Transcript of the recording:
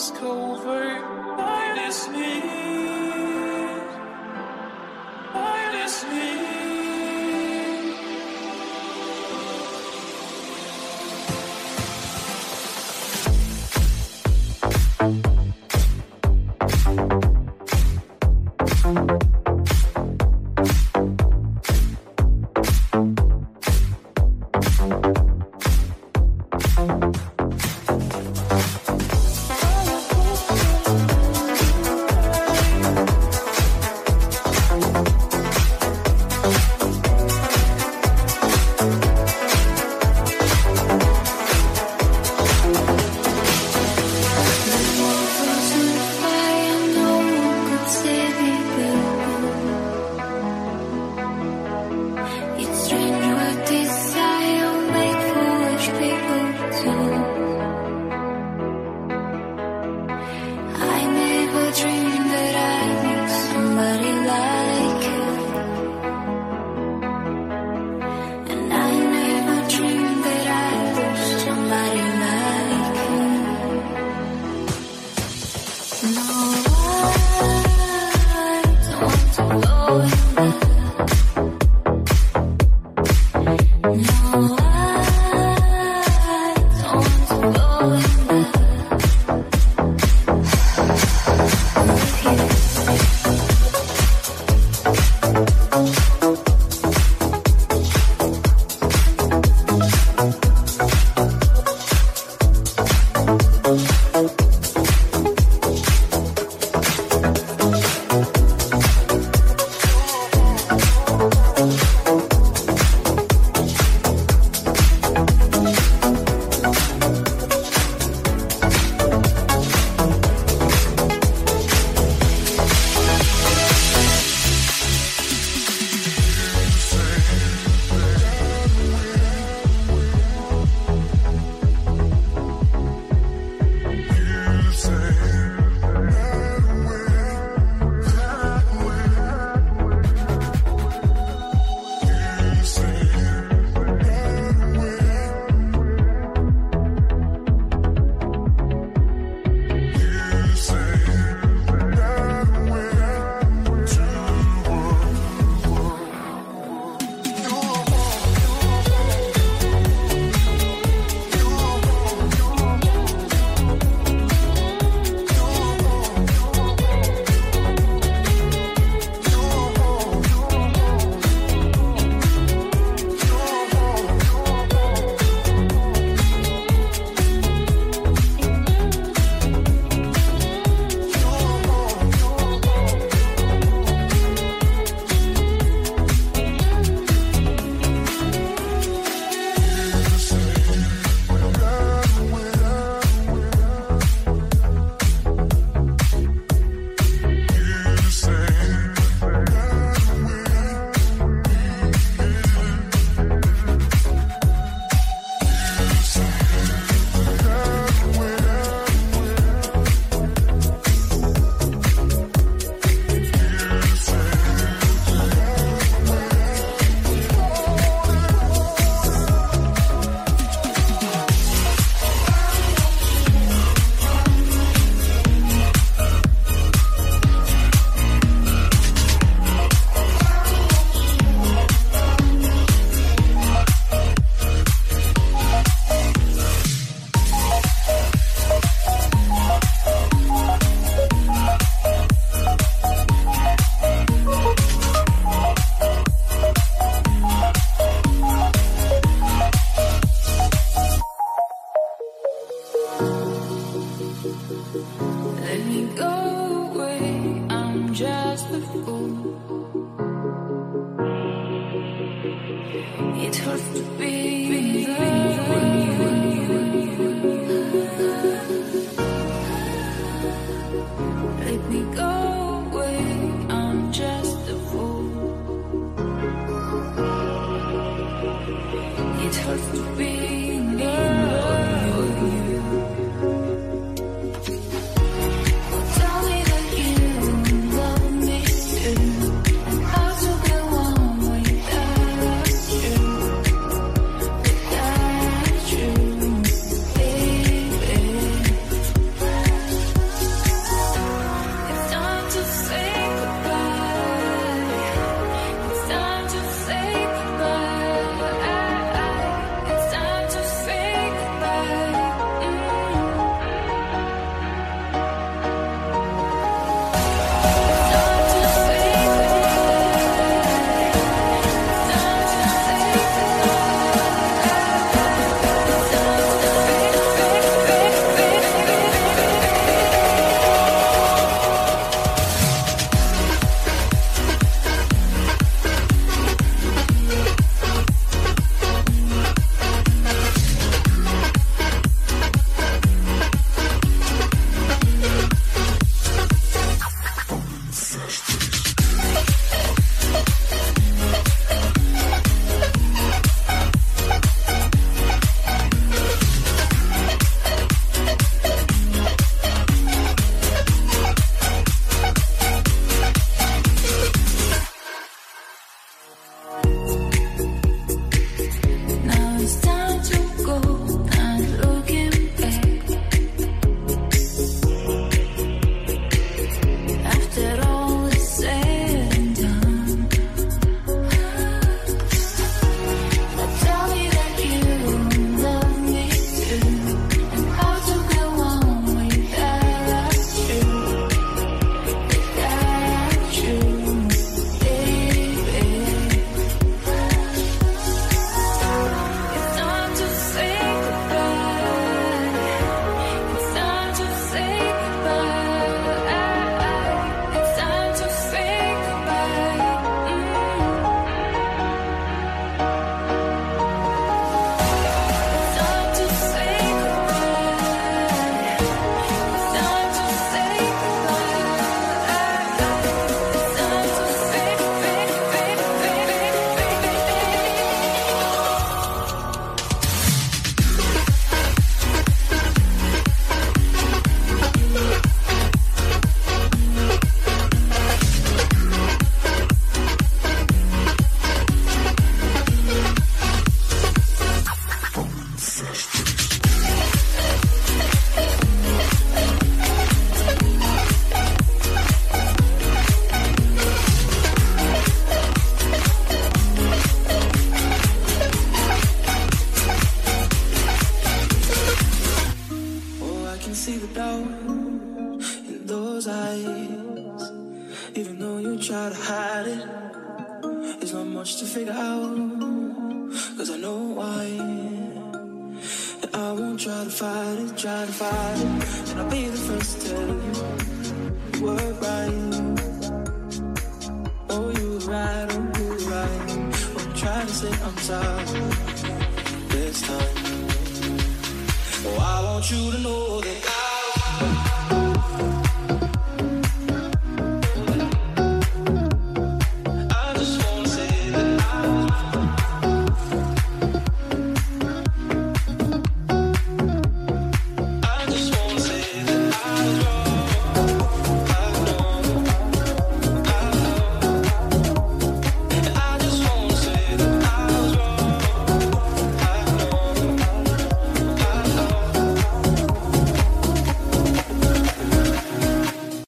No It has to be. Oh, I want you to know that I